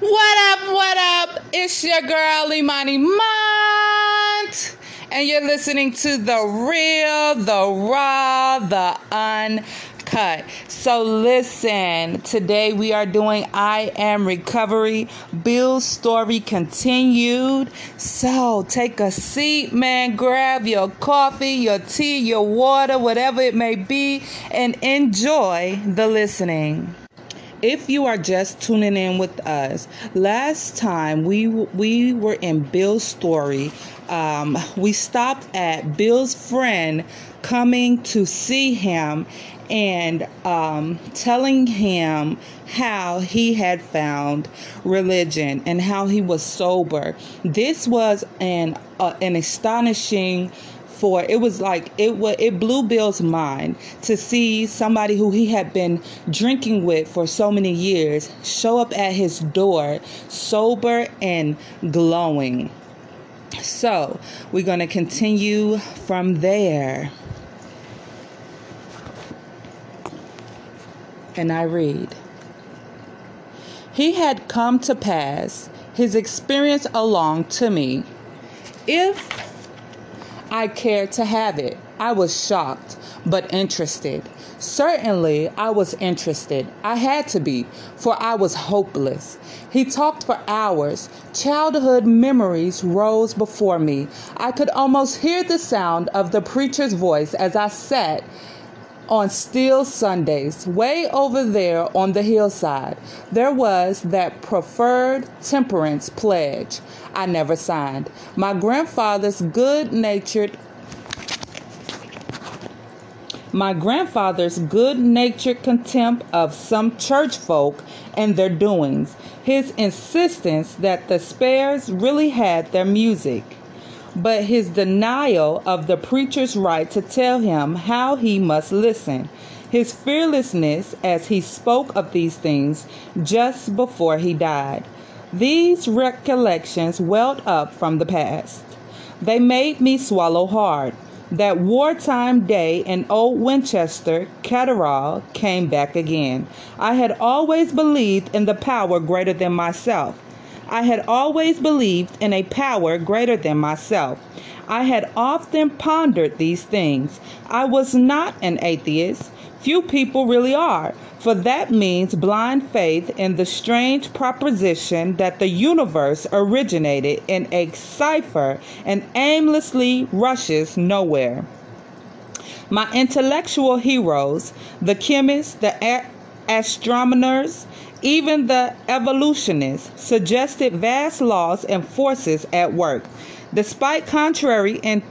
What up, what up? It's your girl Imani Mont, and you're listening to the real, the raw, the uncut. So, listen, today we are doing I Am Recovery, Bill's story continued. So, take a seat, man, grab your coffee, your tea, your water, whatever it may be, and enjoy the listening if you are just tuning in with us, last time we we were in Bill's story. Um, we stopped at Bill's friend coming to see him and um, telling him how he had found religion and how he was sober. This was an uh, an astonishing for it was like it was it blew Bill's mind to see somebody who he had been drinking with for so many years show up at his door sober and glowing. So, we're going to continue from there. And I read He had come to pass his experience along to me. If I cared to have it. I was shocked, but interested. Certainly, I was interested. I had to be, for I was hopeless. He talked for hours. Childhood memories rose before me. I could almost hear the sound of the preacher's voice as I sat on still Sundays, way over there on the hillside, there was that preferred temperance pledge I never signed. My grandfather's good natured my grandfather's good natured contempt of some church folk and their doings, his insistence that the Spares really had their music but his denial of the preacher's right to tell him how he must listen, his fearlessness as he spoke of these things just before he died. These recollections welled up from the past. They made me swallow hard. That wartime day in Old Winchester Cathedral came back again. I had always believed in the power greater than myself I had always believed in a power greater than myself. I had often pondered these things. I was not an atheist. Few people really are, for that means blind faith in the strange proposition that the universe originated in a cipher and aimlessly rushes nowhere. My intellectual heroes, the chemists, the astronomers, even the evolutionists suggested vast laws and forces at work. Despite contrary in-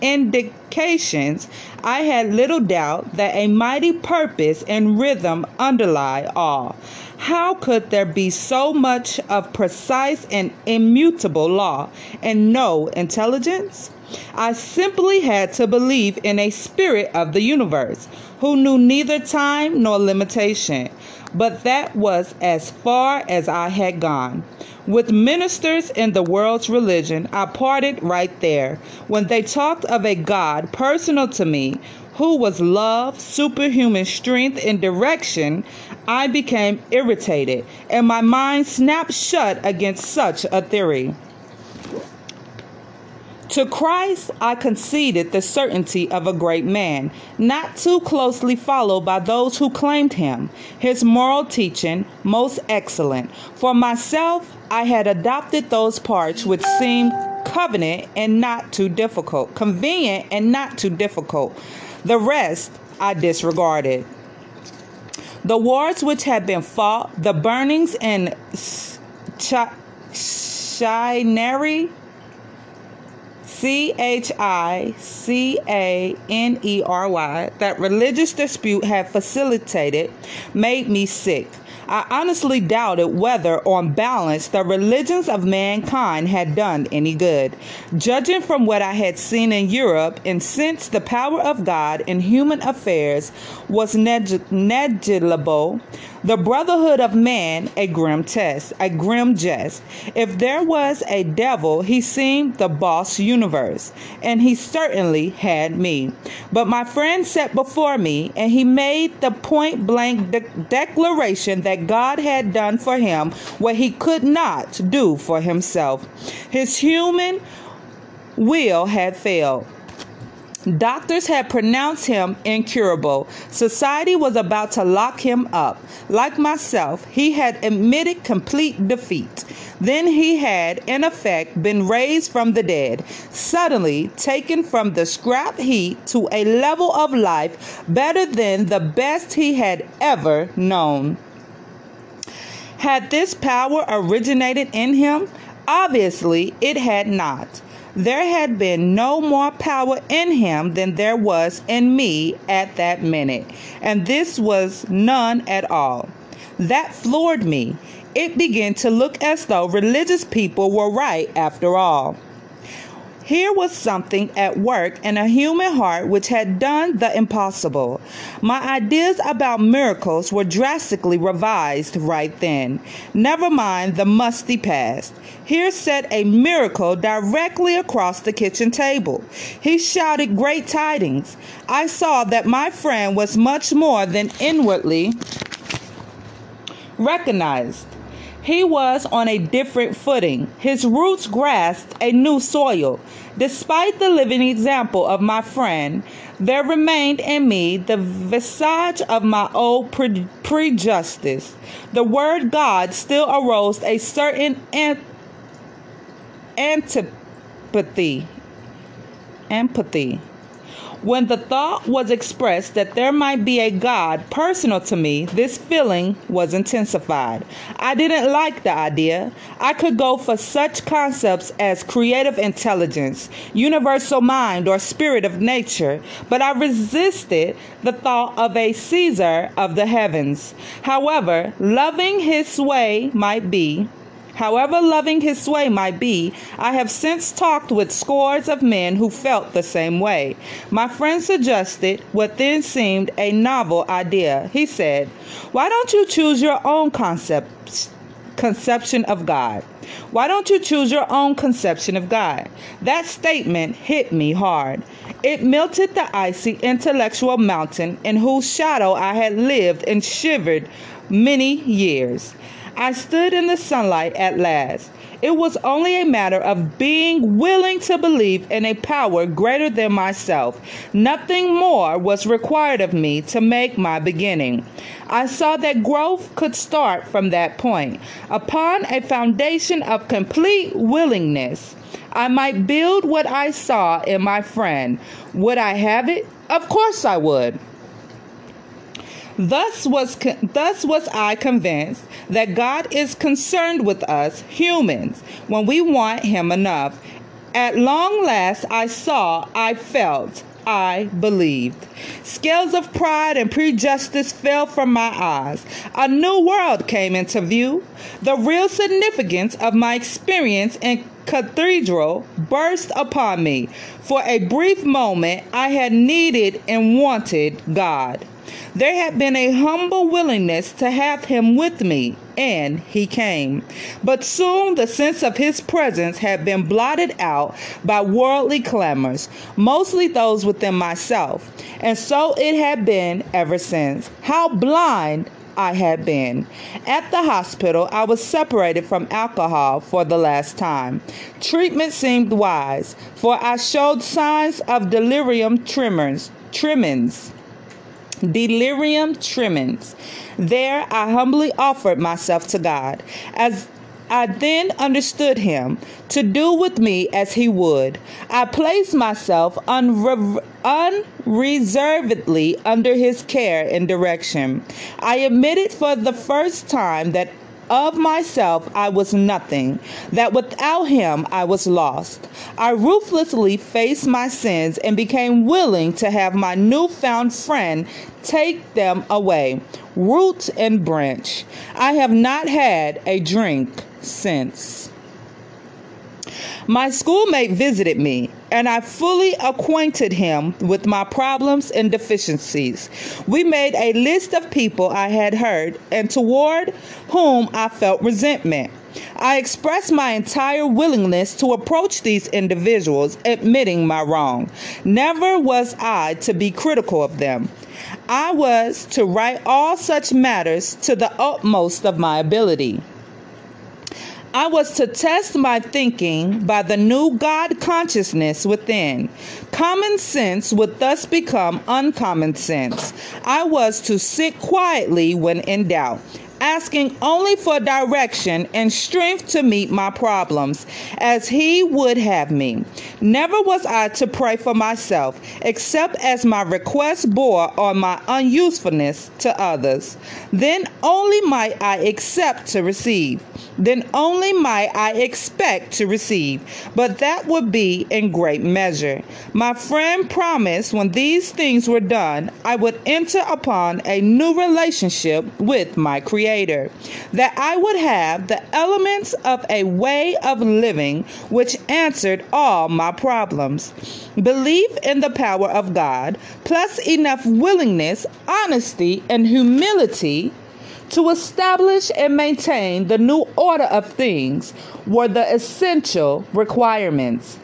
indications, I had little doubt that a mighty purpose and rhythm underlie all. How could there be so much of precise and immutable law and no intelligence? I simply had to believe in a spirit of the universe who knew neither time nor limitation. But that was as far as I had gone. With ministers in the world's religion, I parted right there when they talked of a God personal to me who was love, superhuman strength, and direction. I became irritated, and my mind snapped shut against such a theory. To Christ I conceded the certainty of a great man, not too closely followed by those who claimed him, his moral teaching most excellent. For myself, I had adopted those parts which seemed covenant and not too difficult, convenient and not too difficult. The rest I disregarded. The wars which had been fought, the burnings in Chinery, C H I C A N E R Y, that religious dispute had facilitated, made me sick. I honestly doubted whether, on balance, the religions of mankind had done any good. Judging from what I had seen in Europe, and since the power of God in human affairs was negligible, The brotherhood of man, a grim test, a grim jest. If there was a devil, he seemed the boss universe, and he certainly had me. But my friend sat before me, and he made the point blank de- declaration that God had done for him what he could not do for himself. His human will had failed. Doctors had pronounced him incurable. Society was about to lock him up. Like myself, he had admitted complete defeat. Then he had, in effect, been raised from the dead, suddenly taken from the scrap heap to a level of life better than the best he had ever known. Had this power originated in him? Obviously, it had not. There had been no more power in him than there was in me at that minute, and this was none at all. That floored me. It began to look as though religious people were right after all. Here was something at work in a human heart which had done the impossible. My ideas about miracles were drastically revised right then. Never mind the musty past. Here sat a miracle directly across the kitchen table. He shouted great tidings. I saw that my friend was much more than inwardly recognized. He was on a different footing. His roots grasped a new soil. Despite the living example of my friend, there remained in me the visage of my old pre- prejudice. The word God still aroused a certain an- antipathy. Empathy. When the thought was expressed that there might be a God personal to me, this feeling was intensified. I didn't like the idea. I could go for such concepts as creative intelligence, universal mind, or spirit of nature, but I resisted the thought of a Caesar of the heavens. However, loving his way might be, However loving his sway might be, I have since talked with scores of men who felt the same way. My friend suggested what then seemed a novel idea. He said, Why don't you choose your own concept, conception of God? Why don't you choose your own conception of God? That statement hit me hard. It melted the icy intellectual mountain in whose shadow I had lived and shivered many years. I stood in the sunlight at last. It was only a matter of being willing to believe in a power greater than myself. Nothing more was required of me to make my beginning. I saw that growth could start from that point. Upon a foundation of complete willingness, I might build what I saw in my friend. Would I have it? Of course I would. Thus was thus was I convinced that God is concerned with us humans when we want him enough. At long last I saw, I felt, I believed. Scales of pride and prejudice fell from my eyes. A new world came into view. The real significance of my experience in cathedral burst upon me. For a brief moment, I had needed and wanted God. There had been a humble willingness to have him with me, and he came. But soon the sense of his presence had been blotted out by worldly clamors, mostly those within myself. And so it had been ever since. How blind I had been. At the hospital, I was separated from alcohol for the last time. Treatment seemed wise, for I showed signs of delirium tremors, tremens delirium tremens. There I humbly offered myself to God, as I then understood him to do with me as he would. I placed myself unre- unreservedly under his care and direction. I admitted for the first time that of myself I was nothing, that without him I was lost. I ruthlessly faced my sins and became willing to have my newfound friend take them away, root and branch. I have not had a drink since. My schoolmate visited me. And I fully acquainted him with my problems and deficiencies. We made a list of people I had hurt and toward whom I felt resentment. I expressed my entire willingness to approach these individuals, admitting my wrong. Never was I to be critical of them. I was to write all such matters to the utmost of my ability. I was to test my thinking by the new God consciousness within. Common sense would thus become uncommon sense. I was to sit quietly when in doubt asking only for direction and strength to meet my problems as He would have me. Never was I to pray for myself, except as my request bore on my unusefulness to others. Then only might I accept to receive. Then only might I expect to receive. But that would be in great measure. My friend promised when these things were done, I would enter upon a new relationship with my Creator. That I would have the elements of a way of living which answered all my problems. Belief in the power of God, plus enough willingness, honesty, and humility to establish and maintain the new order of things were the essential requirements.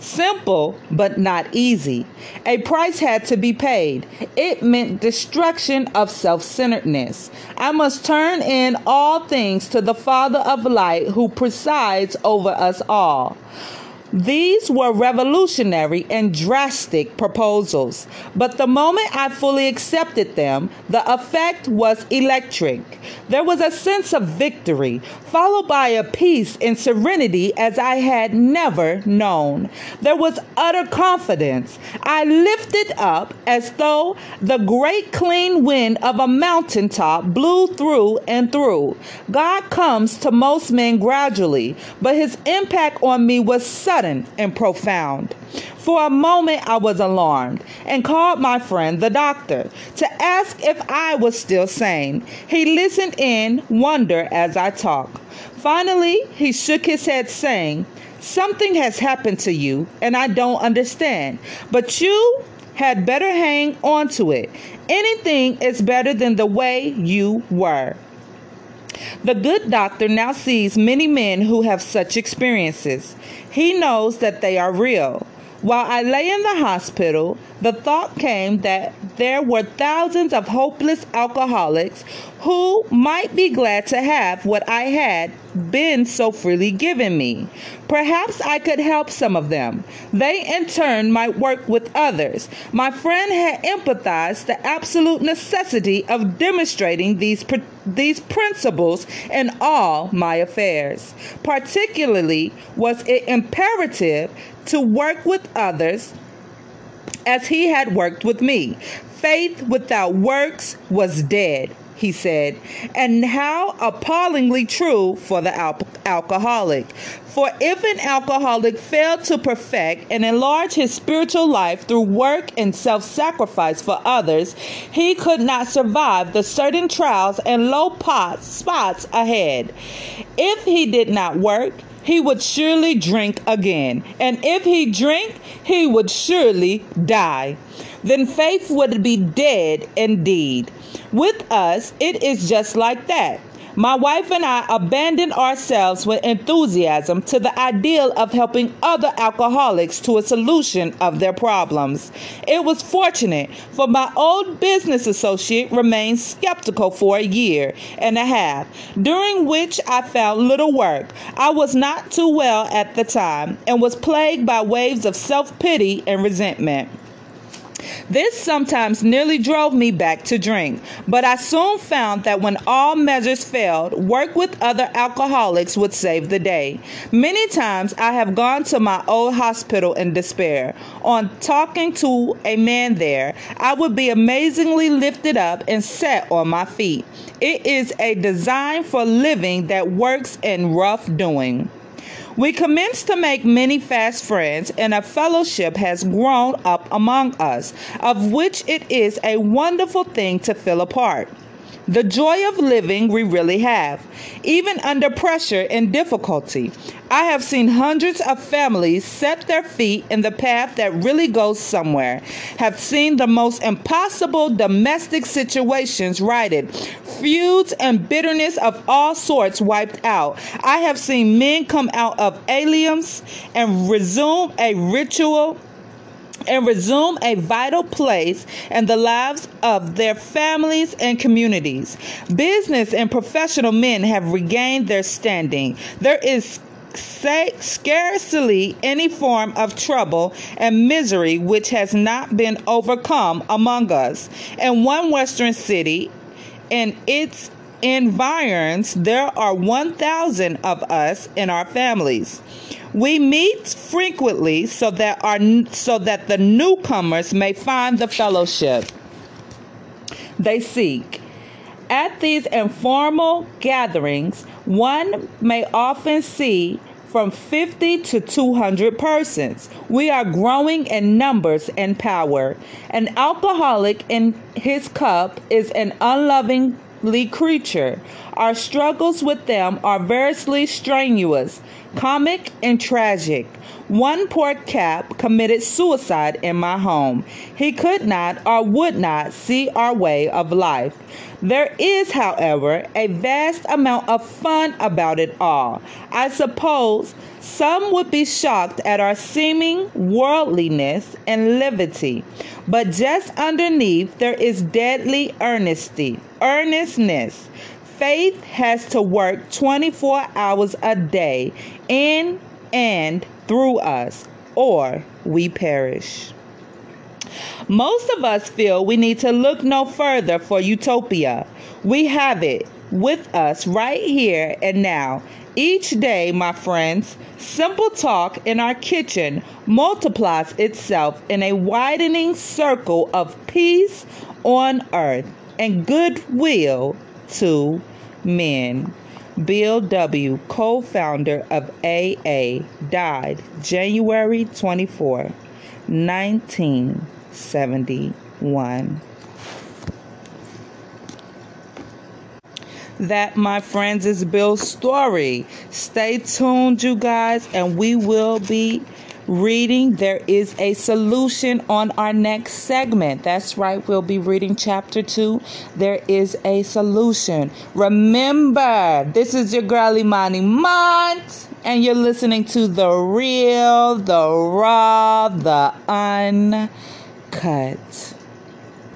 Simple, but not easy. A price had to be paid. It meant destruction of self centeredness. I must turn in all things to the Father of light who presides over us all. These were revolutionary and drastic proposals, but the moment I fully accepted them, the effect was electric. There was a sense of victory, followed by a peace and serenity as I had never known. There was utter confidence. I lifted up as though the great clean wind of a mountaintop blew through and through. God comes to most men gradually, but his impact on me was sudden sudden and profound. For a moment, I was alarmed and called my friend, the doctor, to ask if I was still sane. He listened in wonder as I talked. Finally, he shook his head, saying, Something has happened to you, and I don't understand. But you had better hang on to it. Anything is better than the way you were. The good doctor now sees many men who have such experiences. He knows that they are real. While I lay in the hospital, the thought came that there were thousands of hopeless alcoholics who might be glad to have what I had been so freely given me. Perhaps I could help some of them. They, in turn, might work with others. My friend had empathized the absolute necessity of demonstrating these, these principles in all my affairs. Particularly, was it imperative to work with others as he had worked with me. Faith without works was dead, he said, and how appallingly true for the al- alcoholic. For if an alcoholic failed to perfect and enlarge his spiritual life through work and self sacrifice for others, he could not survive the certain trials and low pots, spots ahead. If he did not work, he would surely drink again. And if he drank, he would surely die. Then faith would be dead indeed. With us, it is just like that. My wife and I abandoned ourselves with enthusiasm to the ideal of helping other alcoholics to a solution of their problems. It was fortunate, for my old business associate remained skeptical for a year and a half, during which I found little work. I was not too well at the time and was plagued by waves of self pity and resentment. This sometimes nearly drove me back to drink, but I soon found that when all measures failed, work with other alcoholics would save the day. Many times I have gone to my old hospital in despair. On talking to a man there, I would be amazingly lifted up and set on my feet. It is a design for living that works in rough doing. We commenced to make many fast friends, and a fellowship has grown up among us, of which it is a wonderful thing to feel a part. The joy of living we really have, even under pressure and difficulty. I have seen hundreds of families set their feet in the path that really goes somewhere, have seen the most impossible domestic situations righted, feuds and bitterness of all sorts wiped out. I have seen men come out of aliens and resume a ritual and resume a vital place in the lives of their families and communities. Business and professional men have regained their standing. There is scarcely any form of trouble and misery which has not been overcome among us. In one Western city, in its environs, there are 1,000 of us in our families. We meet frequently so that our so that the newcomers may find the fellowship they seek. At these informal gatherings, one may often see from 50 to 200 persons. We are growing in numbers and power. An alcoholic in his cup is an unloving creature. Our struggles with them are variously strenuous, comic, and tragic. One poor cap committed suicide in my home. He could not or would not see our way of life. There is, however, a vast amount of fun about it all. I suppose some would be shocked at our seeming worldliness and levity, but just underneath there is deadly earnesty, earnestness. Faith has to work 24 hours a day in and through us, or we perish. Most of us feel we need to look no further for utopia. We have it with us right here and now. Each day, my friends, simple talk in our kitchen multiplies itself in a widening circle of peace on earth and goodwill to men. Bill W., co founder of AA, died January 24, 1971. That, my friends, is Bill's story. Stay tuned, you guys, and we will be reading. There is a solution on our next segment. That's right, we'll be reading chapter two. There is a solution. Remember, this is your girl Imani Mont, and you're listening to the real, the raw, the uncut.